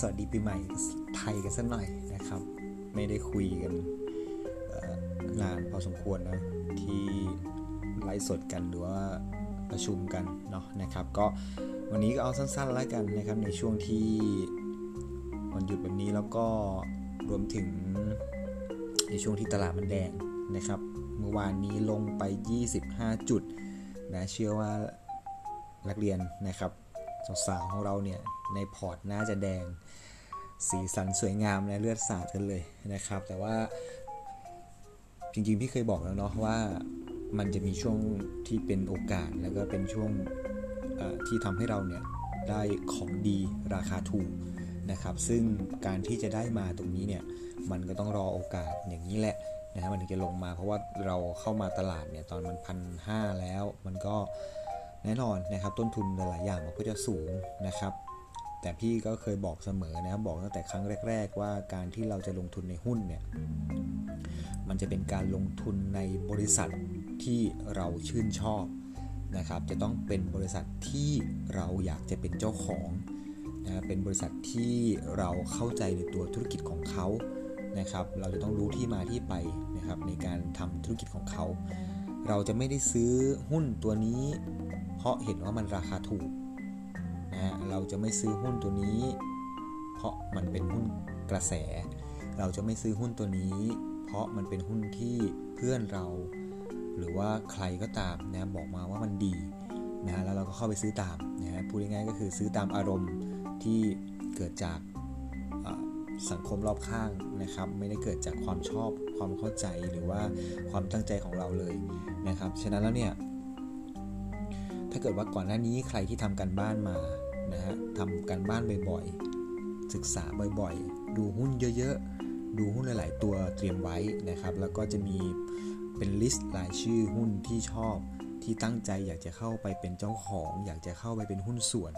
สวัสดีปีใหม่ไทยกันสักหน่อยนะครับ ไม่ได้คุยกันนานพอสมควรนะที่ไลฟ์สดกันหรือว่าประชุมกันเนาะนะครับ ก็วันนี้ก็เอาสั้นๆแล้วกันนะครับในช่วงที่วันหยุดแบบนี้แล้วก็รวมถึงในช่วงที่ตลาดมันแดงนะครับ เมื่อวานนี้ลงไป 25 จุดนะเชื่อว่านักเรียนนะครับ สาวๆของเราเนี่ยในพอร์ตน่าจะแดง สีสันสวยงามและเลือดสาดกันเลยนะครับ แต่ว่าจริงๆพี่เคยบอกแล้วเนาะว่ามันจะมีช่วงที่เป็นโอกาสแล้วก็เป็นช่วงที่ทำให้เราเนี่ยได้ของดีราคาถูกนะครับ ซึ่งการที่จะได้มาตรงนี้เนี่ยมันก็ต้องรอโอกาสอย่างนี้แหละนะฮะมันถึงจะลงมาเพราะว่าเราเข้ามาตลาดเนี่ยตอนมันพันห้าแล้วมันก็ แน่นอนนะครับต้นทุนหลายๆอย่างมันก็จะสูงนะครับ แต่พี่ก็เคยบอกเสมอนะครับบอกตั้งแต่ครั้งแรก ๆ ว่าการที่เราจะลงทุนในหุ้นเนี่ยมันจะเป็นการลงทุนในบริษัทที่เราชื่นชอบนะครับ จะต้องเป็นบริษัทที่เราอยากจะเป็นเจ้าของนะเป็นบริษัทที่เราเข้าใจในตัวธุรกิจของเขานะครับ เราจะต้องรู้ที่มาที่ไปนะครับในการทำธุรกิจของเขา เราจะไม่ได้ซื้อหุ้นตัวนี้ ราะเห็นว่ามันราคาถูกนะเราจะไม่ซื้อหุ้นตัวนี้ เพราะมันเป็นหุ้นกระแส เราจะไม่ซื้อหุ้นตัวนี้ เพราะมันเป็นหุ้นที่เพื่อนเรา หรือว่าใครก็ตามนะบอกมาว่ามันดีนะแล้วเราก็เข้าไปซื้อตามนะฮะพูดง่ายๆก็คือซื้อตามอารมณ์ที่เกิดจากสังคมรอบข้างนะครับ ไม่ได้เกิดจากความชอบความเข้าใจหรือว่าความตั้งใจของเราเลยนะครับ ฉะนั้นแล้วเนี่ย ถ้าเกิดว่าก่อนหน้านี้ใครที่ทำการบ้านมานะฮะทำการบ้านบ่อยๆ ศึกษาบ่อยๆ ดูหุ้นเยอะๆ ดูหุ้นหลาย ๆ ตัวเตรียมไว้นะครับ แล้วก็จะมีเป็นลิสต์รายชื่อหุ้นที่ชอบที่ตั้งใจอยากจะเข้าไปเป็นเจ้าของ อยากจะเข้าไปเป็นหุ้นส่วน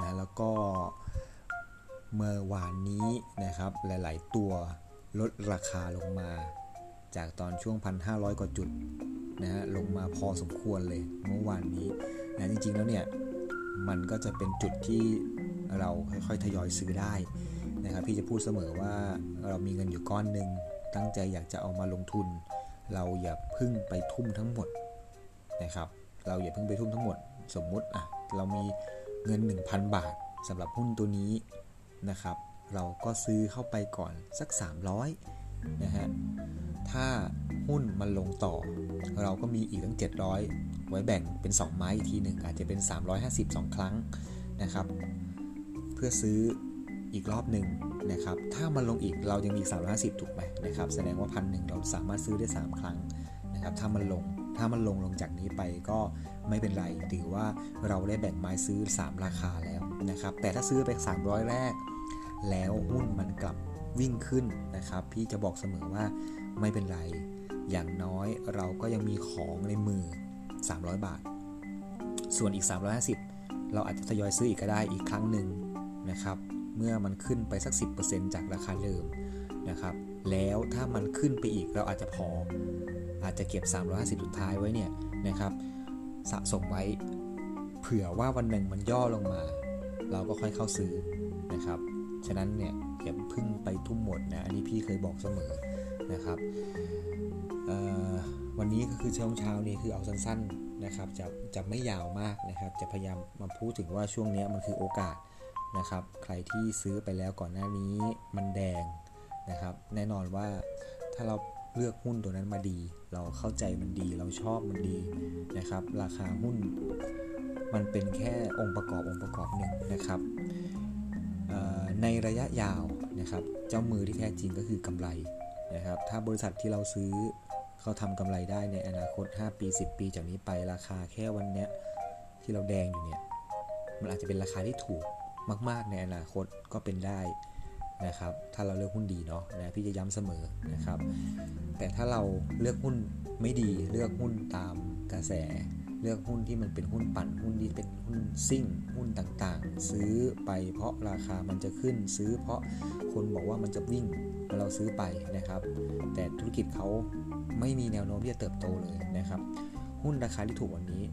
นะแล้วก็เมื่อวานนี้นะครับหลาย ๆ ตัวลดราคาลงมา จากตอนช่วง 1,500 กว่าจุด นะฮะลงมาพอสมควรเลยเมื่อวานนี้นะจริงๆแล้วเนี่ยมันก็จะเป็นจุดที่เราค่อยๆทยอยซื้อได้นะครับพี่จะพูดเสมอว่าเรามีเงินอยู่ก้อนหนึ่งตั้งใจอยากจะเอามาลงทุน เราอย่าพึ่งไปทุ่มทั้งหมดนะครับเราอย่าพึ่งไปทุ่มทั้งหมด สมมุติอะเรามีเงิน 1,000 บาทสำหรับหุ้นตัวนี้นะครับเราก็ซื้อเข้าไปก่อนสัก 300นะฮะถ้า หุ้นมันลงต่อ เราก็มีอีกตั้ง 700 ไว้แบ่งเป็น 2 ไม้อีกทีหนึ่งอาจจะเป็น 350 2 ครั้งนะครับ เพื่อซื้ออีกรอบหนึ่งนะครับ ถ้ามันลงอีกเรายังมี350 ถูกไหมนะครับ แสดงว่าพันหนึ่งเราสามารถซื้อได้ 3 ครั้งนะครับ ถ้ามันลง ถ้ามันลงลงจากนี้ไปก็ไม่เป็นไร ถือว่าเราได้แบ่งไม้ซื้อ 3 ราคาแล้วนะครับ แต่ถ้าซื้อไป 300 แรก แล้วหุ้นมันกลับวิ่งขึ้นนะครับ พี่จะบอกเสมอว่าไม่เป็นไร อย่างน้อยเราก็ยังมีของในมือ 300 บาท ส่วนอีก 350 เราอาจจะทยอยซื้ออีกก็ได้อีกครั้งหนึ่งนะครับ เมื่อมันขึ้นไปสัก 10%จากราคาเดิมนะครับ แล้วถ้ามันขึ้นไปอีกเราอาจจะพอ อาจจะเก็บ 350สุดท้ายไว้เนี่ยนะครับ สะสมไว้เผื่อว่าวันหนึ่งมันย่อลงมา เราก็ค่อยเข้าซื้อนะครับ ฉะนั้นเนี่ยอย่าพึ่งไปทุ่มหมดนะ อันนี้พี่เคยบอกเสมอนะครับ วันนี้ก็คือช่วงเช้านี้คือเอาสั้นๆนะครับจะจะไม่ยาวมากนะครับ จะพยายามมาพูดถึงว่าช่วงนี้มันคือโอกาสนะครับ ใครที่ซื้อไปแล้วก่อนหน้านี้มันแดงนะครับ แน่นอนว่าถ้าเราเลือกหุ้นตัวนั้นมาดี เราเข้าใจมันดี เราชอบมันดีนะครับ ราคาหุ้นมันเป็นแค่องค์ประกอบองค์ประกอบหนึ่งนะครับในระยะยาวนะครับ เจ้ามือที่แท้จริงก็คือกำไรนะครับ ถ้าบริษัทที่เราซื้อ เขาทำกำไรได้ในอนาคต 5 ปี 10 ปีจากนี้ไปราคาแค่วันเนี้ยที่เราแดงอยู่เนี่ย มันอาจจะเป็นราคาที่ถูกมาก ๆ ในอนาคตก็เป็นได้นะครับ ถ้าเราเลือกหุ้นดีเนาะนะพี่จะย้ำเสมอนะครับ แต่ถ้าเราเลือกหุ้นไม่ดีเลือกหุ้นตามกระแส เลือกหุ้นที่มันเป็นหุ้นปั่นหุ้นที่เป็นหุ้นซิ่งหุ้นต่าง ซื้อไปเพราะราคามันจะขึ้นซื้อเพราะคนบอกว่ามันจะวิ่งเราซื้อไปนะครับ แต่ธุรกิจเขาไม่มีแนวโน้มที่จะเติบโตเลยนะครับ หุ้นราคาที่ถูกวันนี้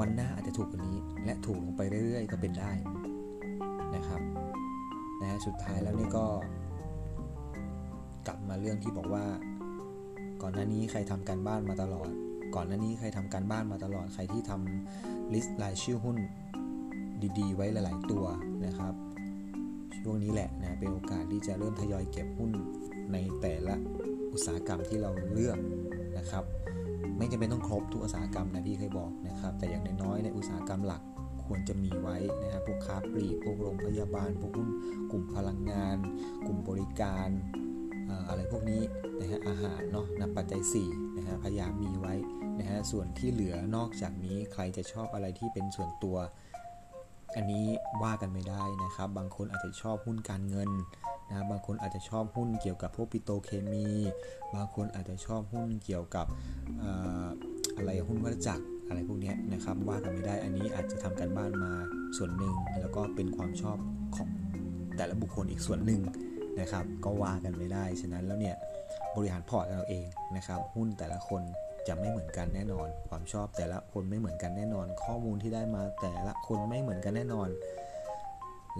วันหน้าอาจจะถูกกว่านี้ และถูกลงไปเรื่อยๆ ก็เป็นได้นะครับนะสุดท้ายแล้วนี่ก็กลับมาเรื่องที่บอกว่า ก่อนหน้านี้ใครทำการบ้านมาตลอด ก่อนหน้านี้ใครทำการบ้านมาตลอด ใครที่ทำลิสต์รายชื่อหุ้น ดีๆ ไว้หลาย ๆ ตัวนะครับ ช่วงนี้แหละนะเป็นโอกาสที่จะเริ่มทยอยเก็บหุ้นในแต่ละอุตสาหกรรมที่เราเลือกนะครับ ไม่จำเป็นต้องครบทุกอุตสาหกรรมนะพี่เคยบอกนะครับ แต่อย่างน้อยๆในอุตสาหกรรมหลักควรจะมีไว้นะครับพวกค้าปลีกพวกโรงพยาบาล พวกหุ้นกลุ่มพลังงาน กลุ่มบริการอะไรพวกนี้นะฮะอาหารเนาะนับปัจจัย4นะฮะพยายามมีไว้นะฮะส่วนที่เหลือนอกจากนี้ใครจะชอบอะไรที่เป็นส่วนตัว อันนี้ว่ากันไม่ได้นะครับ บางคนอาจจะชอบหุ้นการเงินนะบางคนอาจจะชอบหุ้นเกี่ยวกับพวกปิโตเคมี บางคนอาจจะชอบหุ้นเกี่ยวกับอะไรหุ้นวัฏจักรอะไรพวกนี้นะครับว่ากันไม่ได้อันนี้อาจจะทำการบ้านมาส่วนหนึ่ง แล้วก็เป็นความชอบของแต่ละบุคคลอีกส่วนหนึ่งนะครับ ก็ว่ากันไม่ได้ฉะนั้นแล้วเนี่ยบริหารพอร์ตเราเองนะครับ หุ้นแต่ละคน จะไม่เหมือนกันแน่นอน ความชอบแต่ละคนไม่เหมือนกันแน่นอน ข้อมูลที่ได้มาแต่ละคนไม่เหมือนกันแน่นอน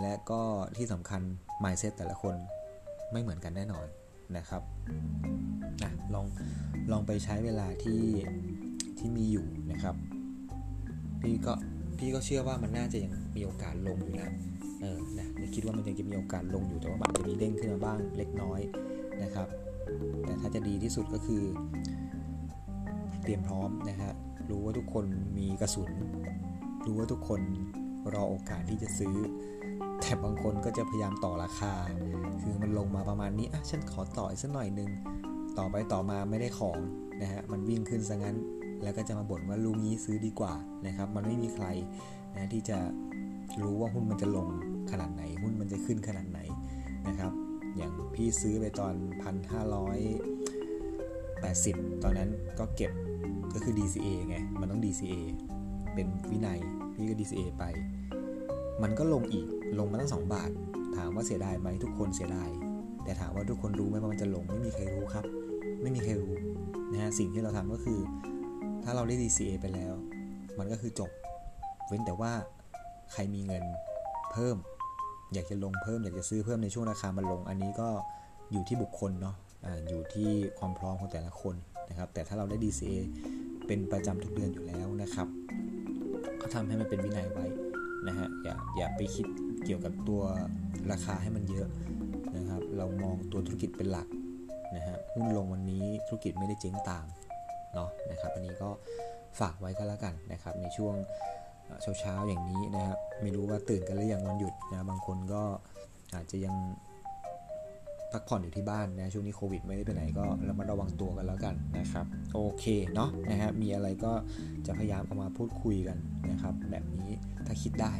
และก็ที่สำคัญ mindset แต่ละคนไม่เหมือนกันแน่นอนนะครับนะลองลองไปใช้เวลาที่ที่มีอยู่นะครับ พี่ก็พี่ก็เชื่อว่ามันน่าจะยังมีโอกาสลงอยู่แล้วเออนะคิดว่ามันยังจะมีโอกาสลงอยู่แต่ว่าอาจจะมีเด้งขึ้นมาบ้างเล็กน้อยนะครับ แต่ถ้าจะดีที่สุดก็คือ เตรียมพร้อมนะฮะรู้ว่าทุกคนมีกระสุน รู้ว่าทุกคนรอโอกาสที่จะซื้อ แต่บางคนก็จะพยายามต่อราคา คือมันลงมาประมาณนี้อะฉันขอต่ออีกสักหน่อยนึงต่อไปต่อมาไม่ได้ของนะฮะมันวิ่งขึ้นซะงั้น แล้วก็จะมาบ่นว่าลูกนี้ซื้อดีกว่านะครับ มันไม่มีใครนะที่จะรู้ว่าหุ้นมันจะลงขนาดไหน หุ้นมันจะขึ้นขนาดไหนนะครับ อย่างพี่ซื้อไปตอน 1,580 ตอนนั้นก็เก็บ ก็คือ DCA ไง มันต้อง DCA เป็นวินัย พี่ก็ DCA ไป มันก็ลงอีก ลงมาตั้ง2บาท ถามว่าเสียดายไหมทุกคนเสียดาย แต่ถามว่าทุกคนรู้ไหมว่ามันจะลง ไม่มีใครรู้ครับ ไม่มีใครรู้นะฮะ สิ่งที่เราทำก็คือ ถ้าเราได้ DCA ไปแล้ว มันก็คือจบ เว้นแต่ว่าใครมีเงินเพิ่ม อยากจะลงเพิ่ม อยากจะซื้อเพิ่มในช่วงราคา มันลง อันนี้ก็อยู่ที่บุคคลเนาะอะอยู่ที่ความพร้อมของแต่ละคนนะครับ แต่ถ้าเราได้ DCA เป็นประจำทุกเดือนอยู่แล้วนะครับก็ทำให้มันเป็นวินัยไว้นะฮะอย่าอย่าไปคิดเกี่ยวกับตัวราคาให้มันเยอะนะครับ เรามองตัวธุรกิจเป็นหลักนะฮะหุ้นลงวันนี้ธุรกิจไม่ได้เจ๊งตามเนาะนะครับอันนี้ก็ฝากไว้ก็แล้วกันนะครับ ในช่วงเช้าเช้าอย่างนี้นะครับไม่รู้ว่าตื่นกันหรือยังวันหยุดนะบางคนก็อาจจะยัง พักผ่อนอยู่ที่บ้านนะช่วงนี้โควิดไม่ได้ไปไหนก็ระมัดระวังตัวกันแล้วกันนะครับ โอเคเนาะนะฮะมีอะไรก็จะพยายามเอามาพูดคุยกันนะครับ แบบนี้ถ้าคิดได้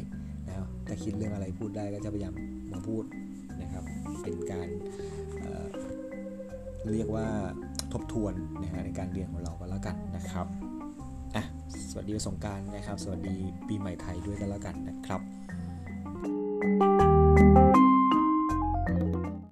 นะถ้าคิดเรื่องอะไรพูดได้ก็จะพยายามมาพูดนะครับ เป็นการเเรียกว่าทบทวนนะฮะในการเรียนของเราก็แล้วกันนะครับอะสวัสดีสงการนะครับ สวัสดีปีใหม่ไทยด้วยกันแล้วกันนะครับ